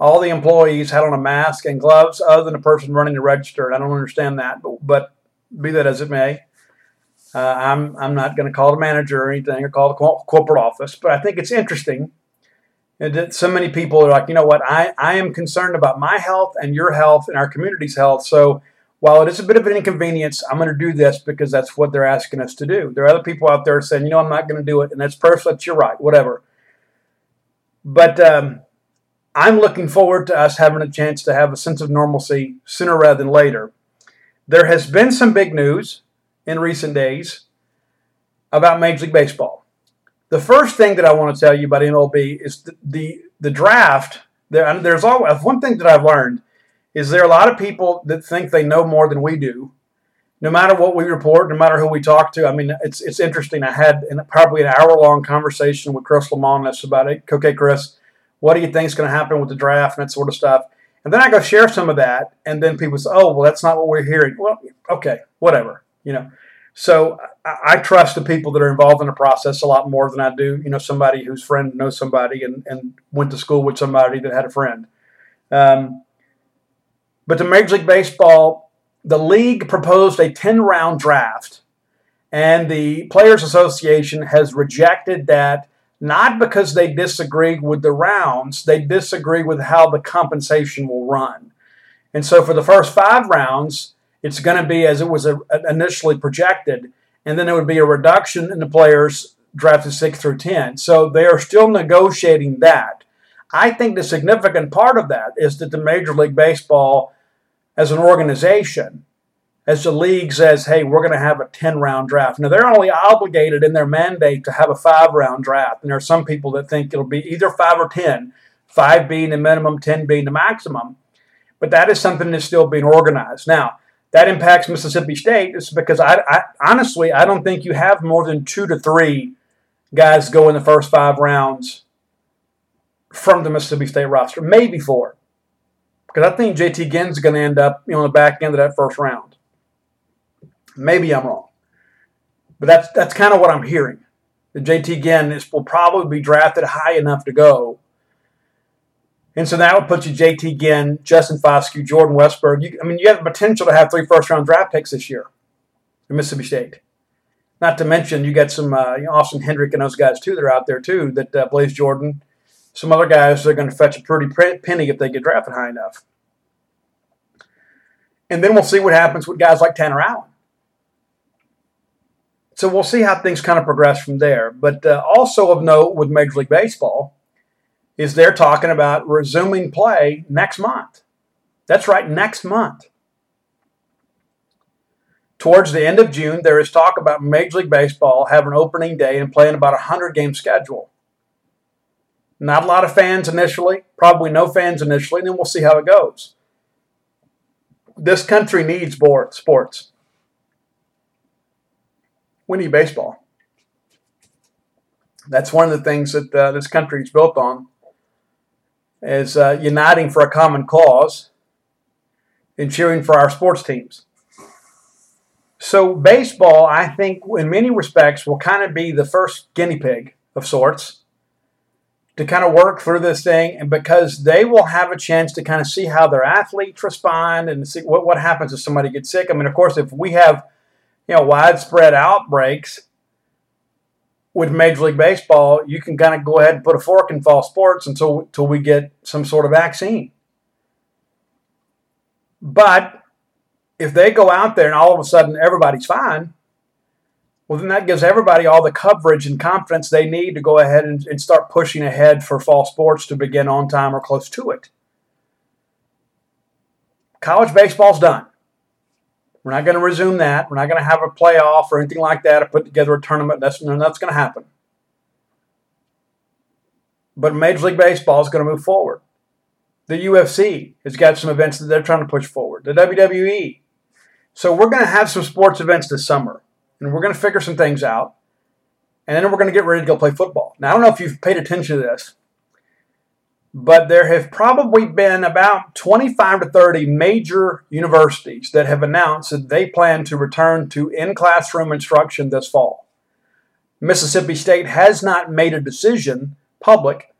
All the employees had on a mask and gloves other than the person running the register. I don't understand that, but, but be that as it may. Uh, I'm I'm not going to call the manager or anything or call the co- corporate office, but I think it's interesting that so many people are like, you know what, I, I am concerned about my health and your health and our community's health. So while it is a bit of an inconvenience, I'm going to do this because that's what they're asking us to do. There are other people out there saying, you know, I'm not going to do it, and that's perfect. You're right, whatever. But um, I'm looking forward to us having a chance to have a sense of normalcy sooner rather than later. There has been some big news in recent days about Major League Baseball. The first thing that I want to tell you about MLB is the the, the draft. There, there's always uh, one thing that I've learned is there are a lot of people that think they know more than we do. No matter what we report, no matter who we talk to, I mean, it's it's interesting. I had probably an hour long conversation with Chris Lemonis about it. Okay, Chris, what do you think is going to happen with the draft and that sort of stuff? And then I go share some of that, and then people say, "Oh, well, that's not what we're hearing." Well, okay, whatever, you know. So I, trust the people that are involved in the process a lot more than I do, you know, somebody whose friend knows somebody and, and went to school with somebody that had a friend. Um, but the Major League Baseball, the league proposed a 10 round draft, and the Players Association has rejected that not because they disagree with the rounds, they disagree with how the compensation will run. And so for the first five rounds, it's going to be as it was initially projected, and then there would be a reduction in the players drafted 6 through 10. So they are still negotiating that. I think the significant part of that is that the Major League Baseball, as an organization, as the league says, hey, we're going to have a 10 round draft. Now, they're only obligated in their mandate to have a five round draft. And there are some people that think it'll be either five or 10, five being the minimum, 10 being the maximum. But that is something that's still being organized. Now, that impacts Mississippi State is because I, I, honestly I don't think you have more than two to three guys go in the first five rounds from the Mississippi State roster, maybe four, because I think JT Ginn's going to end up you know, on the back end of that first round. Maybe I'm wrong, but that's that's kind of what I'm hearing. The JT Ginn is, will probably be drafted high enough to go and so that would put you JT Ginn, Justin Foscue, Jordan Westburg. You, I mean, you have the potential to have three first round draft picks this year in Mississippi State. Not to mention, you got some uh, you know, Austin Hendrick and those guys too that are out there too. That uh, Blaze Jordan, some other guys that are going to fetch a pretty penny if they get drafted high enough. And then we'll see what happens with guys like Tanner Allen. So we'll see how things kind of progress from there. But uh, also of note with Major League Baseball, is they're talking about resuming play next month. That's right, next month. Towards the end of June, there is talk about Major League Baseball having an opening day and playing about a 100 game schedule. Not a lot of fans initially, probably no fans initially, and then we'll see how it goes. This country needs sports. We need baseball. That's one of the things that uh, this country is built on is uh, uniting for a common cause and cheering for our sports teams. So, baseball, I think, in many respects, will kind of be the first guinea pig of sorts to kind of work through this thing, and because they will have a chance to kind of see how their athletes respond and see what, what happens if somebody gets sick. I mean, of course, if we have you know widespread outbreaks with Major League Baseball, you can kind of go ahead and put a fork in fall sports until until we get some sort of vaccine. But if they go out there and all of a sudden everybody's fine, well, then that gives everybody all the coverage and confidence they need to go ahead and, and start pushing ahead for fall sports to begin on time or close to it. College baseball's done. We're not going to resume that. We're not going to have a playoff or anything like that or put together a tournament. That's, that's going to happen. But Major League Baseball is going to move forward. The UFC has got some events that they're trying to push forward. The WWE. So we're going to have some sports events this summer, and we're going to figure some things out. And then we're going to get ready to go play football. Now, I don't know if you've paid attention to this, but there have probably been about 25 to 30 major universities that have announced that they plan to return to in classroom instruction this fall. Mississippi State has not made a decision public.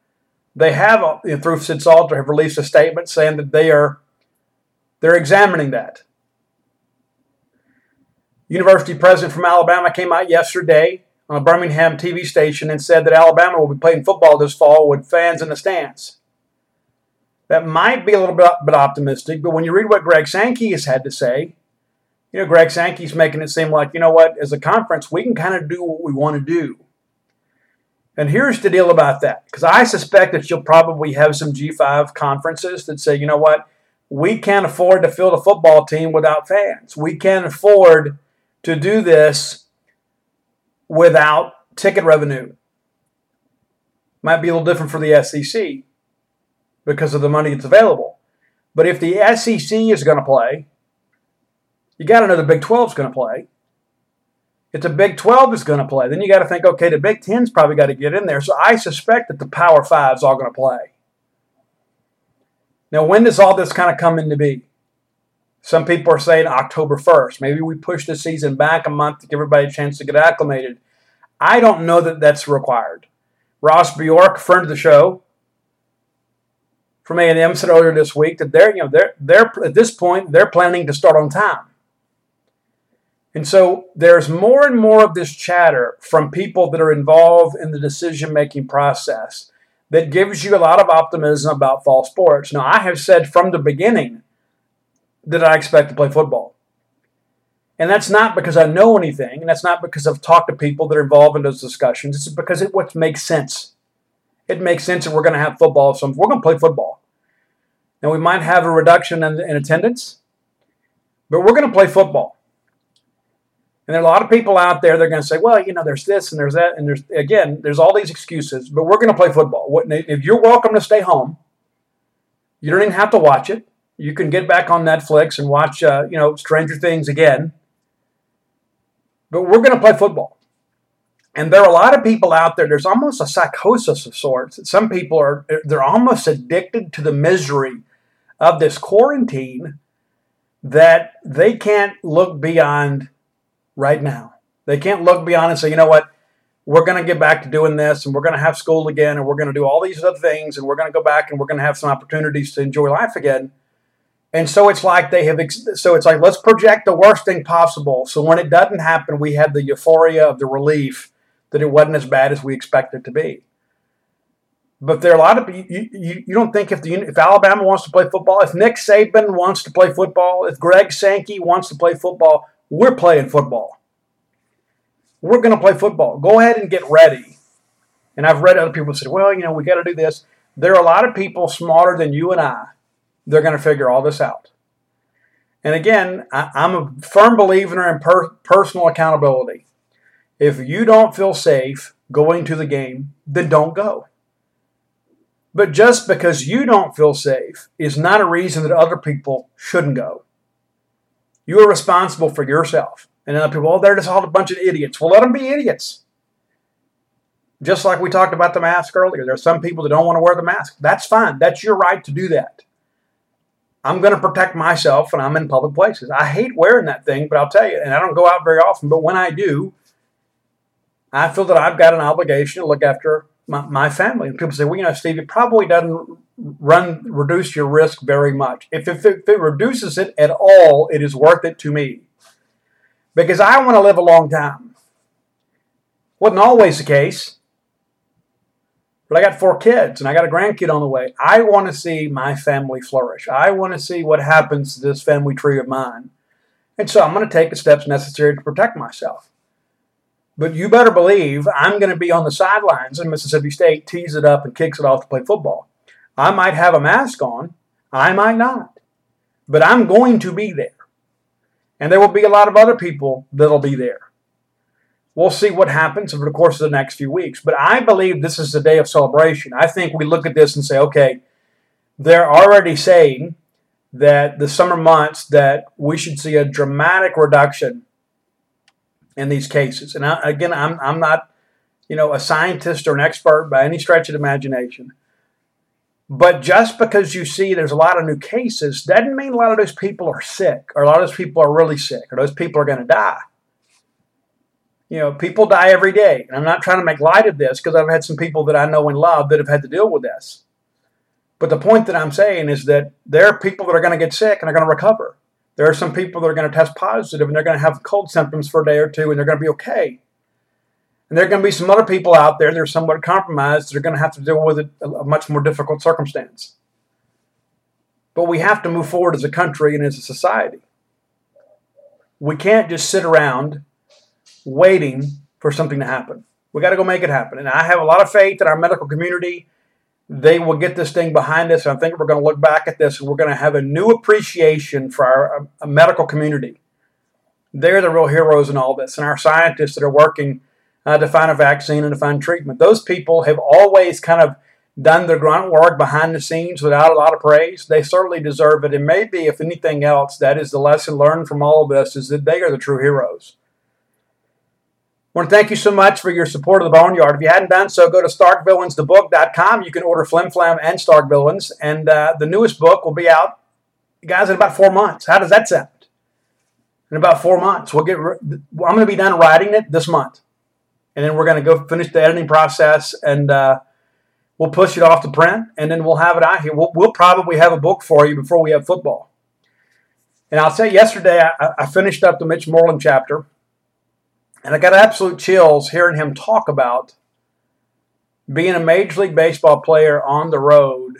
They have, uh, through CIDSALTR, have released a statement saying that they are they're examining that. University president from Alabama came out yesterday on a Birmingham TV station and said that Alabama will be playing football this fall with fans in the stands. That might be a little bit, bit optimistic, but when you read what Greg Sankey has had to say, you know, Greg Sankey's making it seem like, you know what, as a conference, we can kind of do what we want to do. And here's the deal about that, because I suspect that you'll probably have some G5 conferences that say, you know what, we can't afford to field a football team without fans. We can't afford to do this without ticket revenue. Might be a little different for the SEC because of the money that's available. But if the SEC is going to play, you got to know the Big 12 is going to play. If the Big 12 is going to play, then you got to think, okay, the Big 10's probably got to get in there. So I suspect that the Power Five is all going to play. Now, when does all this kind of come into be? Some people are saying October 1st. Maybe we push the season back a month to give everybody a chance to get acclimated. I don't know that that's required. Ross Bjork, friend of the show from A&M, said earlier this week that they're, you know, they're, they're at this point they're planning to start on time. And so there's more and more of this chatter from people that are involved in the decision making process that gives you a lot of optimism about fall sports. Now, I have said from the beginning that I expect to play football. And that's not because I know anything, and that's not because I've talked to people that are involved in those discussions. It's because it what makes sense. It makes sense that we're going to have football. So we're going to play football. Now we might have a reduction in, in attendance, but we're going to play football. And there are a lot of people out there. They're going to say, "Well, you know, there's this and there's that, and there's again, there's all these excuses." But we're going to play football. If you're welcome to stay home, you don't even have to watch it. You can get back on Netflix and watch, uh, you know, Stranger Things again but we're going to play football. And there are a lot of people out there, there's almost a psychosis of sorts. Some people are, they're almost addicted to the misery of this quarantine that they can't look beyond right now. They can't look beyond and say, you know what, we're going to get back to doing this and we're going to have school again and we're going to do all these other things and we're going to go back and we're going to have some opportunities to enjoy life again. And so it's like they have, so it's like, let's project the worst thing possible. So when it doesn't happen, we have the euphoria of the relief that it wasn't as bad as we expected it to be. But there are a lot of you, you, you don't think if the if Alabama wants to play football, if Nick Saban wants to play football, if Greg Sankey wants to play football, we're playing football. We're going to play football. Go ahead and get ready. And I've read other people say, well, you know, we got to do this. There are a lot of people smarter than you and I they're going to figure all this out. And again, I, am a firm believer in per, personal accountability. If you don't feel safe going to the game, then don't go. But just because you don't feel safe is not a reason that other people shouldn't go. You are responsible for yourself. And other people, oh, they're just all a bunch of idiots. Well, let them be idiots. Just like we talked about the mask earlier, there are some people that don't want to wear the mask. That's fine. That's your right to do that. I'm going to protect myself when I'm in public places. I hate wearing that thing, but I'll tell you, and I don't go out very often, but when I do, I feel that I've got an obligation to look after my, my family. And people say, well, you know, Steve, it probably doesn't run reduce your risk very much. If, if, if it reduces it at all, it is worth it to me because I want to live a long time. Wasn't always the case. But I got four kids and I got a grandkid on the way. I want to see my family flourish. I want to see what happens to this family tree of mine. And so I'm going to take the steps necessary to protect myself. But you better believe I'm going to be on the sidelines and Mississippi State tees it up and kicks it off to play football. I might have a mask on, I might not. But I'm going to be there. And there will be a lot of other people that'll be there. We'll see what happens over the course of the next few weeks. But I believe this is a day of celebration. I think we look at this and say, okay, they're already saying that the summer months that we should see a dramatic reduction in these cases. And I, again, I'm, I'm not, you know, a scientist or an expert by any stretch of imagination. But just because you see there's a lot of new cases doesn't mean a lot of those people are sick or a lot of those people are really sick or those people are going to die you know, people die every day. And I'm not trying to make light of this because I've had some people that I know and love that have had to deal with this. But the point that I'm saying is that there are people that are going to get sick and are going to recover. There are some people that are going to test positive and they're going to have cold symptoms for a day or two and they're going to be okay. And there are going to be some other people out there that are somewhat compromised that are going to have to deal with it, a much more difficult circumstance. But we have to move forward as a country and as a society. We can't just sit around waiting for something to happen. We got to go make it happen. And I have a lot of faith in our medical community. They will get this thing behind us. And I think we're going to look back at this and we're going to have a new appreciation for our, our medical community. They're the real heroes in all this. And our scientists that are working uh, to find a vaccine and to find treatment. Those people have always kind of done their grunt work behind the scenes without a lot of praise. They certainly deserve it. And maybe, if anything else, that is the lesson learned from all of this is that they are the true heroes. I want to thank you so much for your support of the Boneyard. If you hadn't done so, go to StarkVillains.thebook.com. You can order Flim Flam and Stark Villains. And uh, the newest book will be out, guys, in about four months. How does that sound? In about four months. We'll get. I'm going to be done writing it this month and then we're going to go finish the editing process and uh, we'll push it off to print and then we'll have it out here. We'll, we'll, probably have a book for you before we have football. And I'll say yesterday I, I finished up the Mitch Moreland chapter and I got absolute chills hearing him talk about being a Major League Baseball player on the road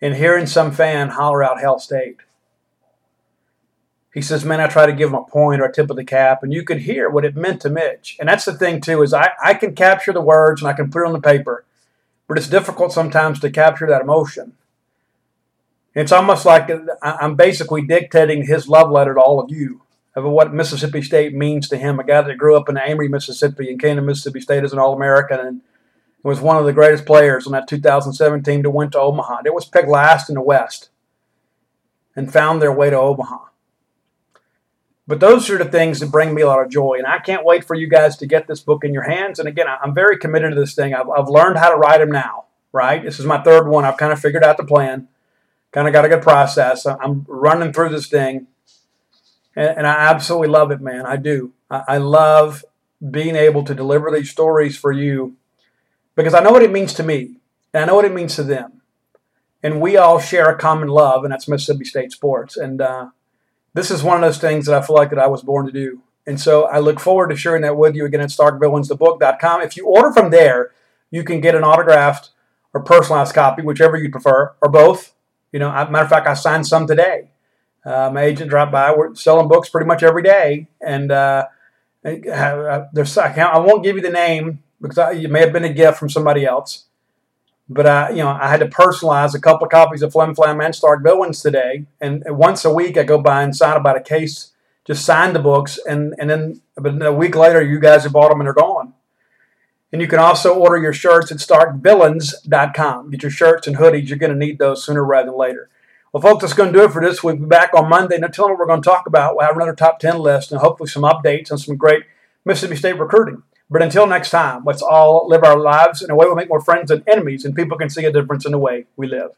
and hearing some fan holler out Hail State. He says, man, I try to give him a point or a tip of the cap, and you could hear what it meant to Mitch. And that's the thing, too, is I, I can capture the words and I can put it on the paper, but it's difficult sometimes to capture that emotion. It's almost like uh, I'm basically dictating his love letter to all of you of what Mississippi State means to him, a guy that grew up in Amory, Mississippi, and came to Mississippi State as an All-American and was one of the greatest players on that 2007 team that went to Omaha. It was picked last in the West and found their way to Omaha. But those are the things that bring me a lot of joy. And I can't wait for you guys to get this book in your hands. And again, I'm very committed to this thing. I've, I've learned how to write them now, right? This is my third one. I've kind of figured out the plan, kind of got a good process. I'm running through this thing. And, and I absolutely love it, man. I do. I, I love being able to deliver these stories for you because I know what it means to me and I know what it means to them. And we all share a common love, and that's Mississippi State sports. And, uh, this is one of those things that I feel like that I was born to do. And so I look forward to sharing that with you again at StarkVillainsTheBook.com. If you order from there, you can get an autographed or personalized copy, whichever you prefer, or both. You know, matter of fact, I signed some today. Uh, my agent dropped by. We're selling books pretty much every day, and uh, there's I, I won't give you the name because I, it may have been a gift from somebody else. But I, you know, I had to personalize a couple of copies of Flim Flam and Stark Villains today, and once a week I go by and sign about a case, just sign the books, and and then but a week later you guys have bought them and they're gone. And you can also order your shirts at starkvillains.com. Get your shirts and hoodies. You're going to need those sooner rather than later. Well, folks, that's going to do it for this. We'll be back on Monday. Them what we're going to talk about. We'll have another top 10 list and hopefully some updates on some great Mississippi State recruiting. But until next time, let's all live our lives in a way we make more friends than enemies, and people can see a difference in the way we live.